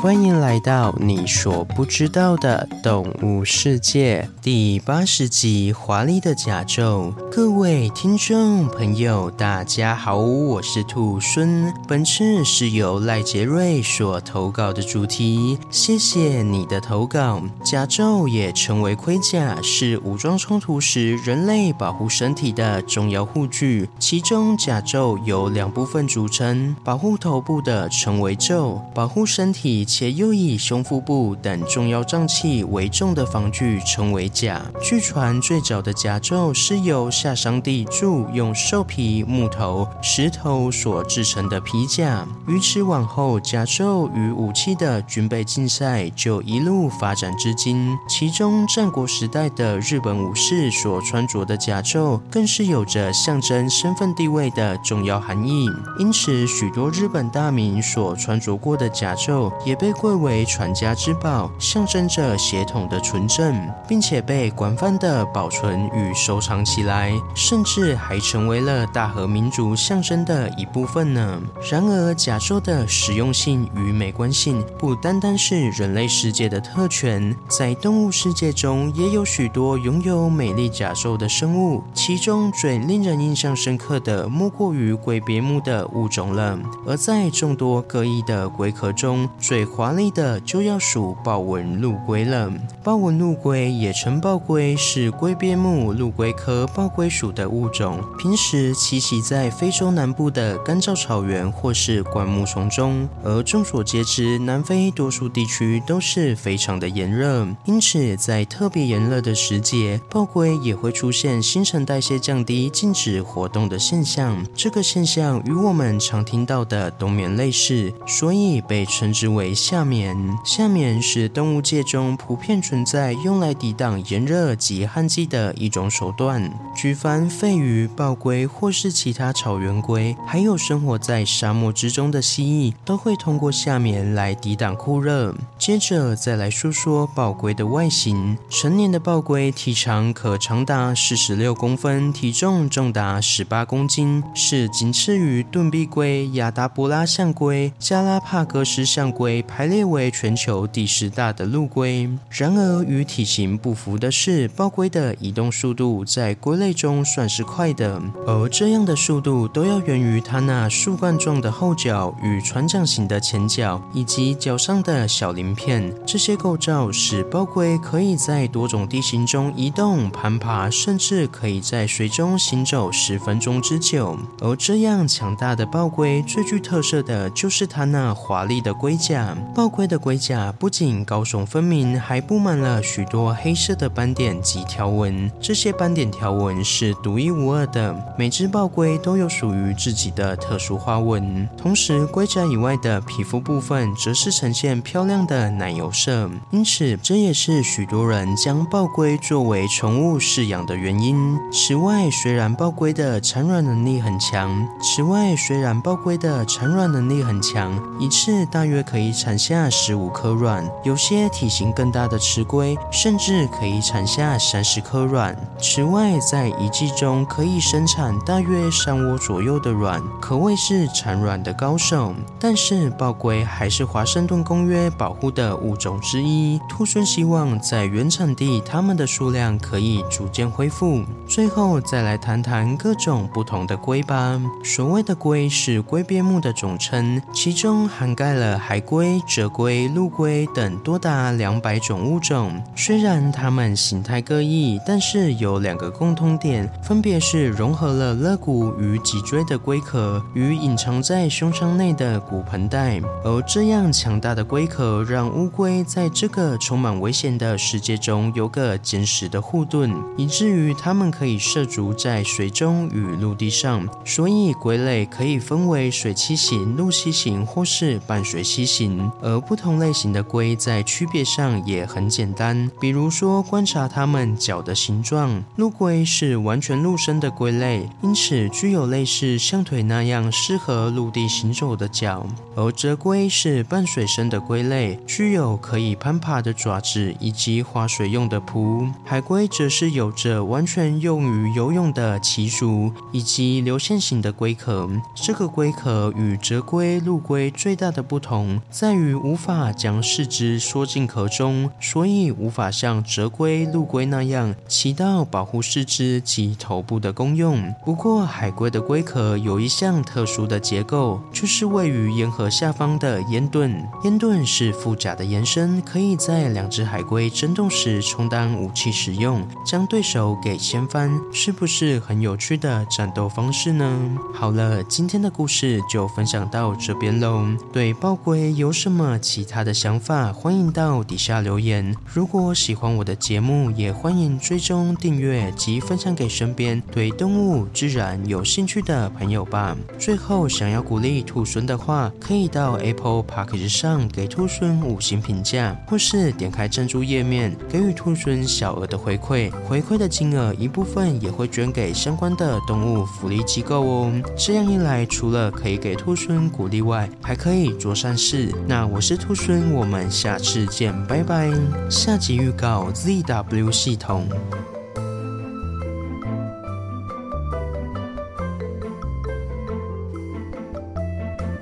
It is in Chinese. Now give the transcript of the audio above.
欢迎来到你所不知道的动物世界第八十集《华丽的甲胄》。各位听众朋友，大家好，我是兔孙。本次是由赖杰瑞所投稿的主题，谢谢你的投稿。甲胄也称为盔甲，是武装冲突时人类保护身体的重要护具。其中，甲胄由两部分组成，保护头部的称为胄，保护身体。且又以胸腹部等重要脏器为重的防具称为甲。据传，最早的甲胄是由夏商帝铸用兽皮、木头、石头所制成的皮甲。于此往后，甲胄与武器的军备竞赛就一路发展至今。其中，战国时代的日本武士所穿着的甲胄，更是有着象征身份地位的重要含义。因此，许多日本大名所穿着过的甲胄也。被贵为传家之宝，象征着血统的纯正，并且被广泛的保存与收藏起来，甚至还成为了大和民族象征的一部分呢。然而，甲胄的实用性与美观性不单单是人类世界的特权，在动物世界中也有许多拥有美丽甲胄的生物，其中最令人印象深刻的莫过于龟边目的物种了。而在众多各异的龟壳中，最华丽的就要数豹纹陆龟了。豹纹陆龟也称豹龟，是龟边目陆龟科豹龟属的物种。平时栖息在非洲南部的干燥草原或是灌木丛中。而众所皆知，南非多数地区都是非常的炎热，因此在特别炎热的时节，豹龟也会出现新陈代谢降低、静止活动的现象。这个现象与我们常听到的冬眠类似，所以被称之为。夏眠，夏眠是动物界中普遍存在，用来抵挡炎热及旱季的一种手段。举凡肺鱼、豹龟或是其他草原龟，还有生活在沙漠之中的蜥蜴，都会通过夏眠来抵挡酷热。接着再来说说豹龟的外形。成年的豹龟体长可长达四十六公分，体重重达十八公斤，是仅次于盾臂龟、亚达伯拉象龟、加拉帕戈斯象龟。排列为全球第十大的陆龟。然而，与体型不符的是，豹龟的移动速度在龟类中算是快的，而这样的速度都要源于它那树冠状的后脚与船桨形的前脚，以及脚上的小鳞片。这些构造使豹龟可以在多种地形中移动、攀爬，甚至可以在水中行走十分钟之久。而这样强大的豹龟，最具特色的就是它那华丽的龟甲。豹龟的龟甲不仅高耸分明，还布满了许多黑色的斑点及条纹。这些斑点条纹是独一无二的，每只豹龟都有属于自己的特殊花纹。同时，龟甲以外的皮肤部分则是呈现漂亮的奶油色，因此这也是许多人将豹龟作为宠物饲养的原因。此外，虽然豹龟的产卵能力很强，此外虽然豹龟的产卵能力很强，一次大约可以产产下十五颗卵，有些体型更大的雌龟甚至可以产下三十颗卵。此外，在一季中可以生产大约三窝左右的卵，可谓是产卵的高手。但是，豹龟还是华盛顿公约保护的物种之一。兔孙希望在原产地它们的数量可以逐渐恢复。最后，再来谈谈各种不同的龟吧。所谓的龟是龟边目的总称，其中涵盖了海龟。龟折龟、陆龟等多达两百种物种，虽然它们形态各异，但是有两个共通点，分别是融合了肋骨与脊椎的龟壳与隐藏在胸腔内的骨盆带。而这样强大的龟壳，让乌龟在这个充满危险的世界中有个坚实的护盾，以至于它们可以涉足在水中与陆地上。所以，龟类可以分为水栖型、陆栖型或是半水栖型。而不同类型的龟在区别上也很简单，比如说观察它们脚的形状。陆龟是完全陆生的龟类，因此具有类似象腿那样适合陆地行走的脚；而折龟是半水生的龟类，具有可以攀爬的爪子以及划水用的蹼。海龟则是有着完全用于游泳的鳍足以及流线型的龟壳。这个龟壳与折龟、陆龟最大的不同在。在于无法将四肢缩进壳中，所以无法像折龟、陆龟那样起到保护四肢及头部的功用。不过，海龟的龟壳有一项特殊的结构，就是位于咽颌下方的咽盾。咽盾是腹甲的延伸，可以在两只海龟争斗时充当武器使用，将对手给掀翻。是不是很有趣的战斗方式呢？好了，今天的故事就分享到这边喽。对爆龟有什么其他的想法？欢迎到底下留言。如果喜欢我的节目，也欢迎追踪订阅及分享给身边对动物、自然有兴趣的朋友吧。最后，想要鼓励兔猻的话，可以到 Apple Podcast 上给兔猻五星评价，或是点开赞助页面给予兔猻小额的回馈。回馈的金额一部分也会捐给相关的动物福利机构哦。这样一来，除了可以给兔猻鼓励外，还可以做善事。那我是兔孙，我们下次见，拜拜。下集预告：ZW 系统。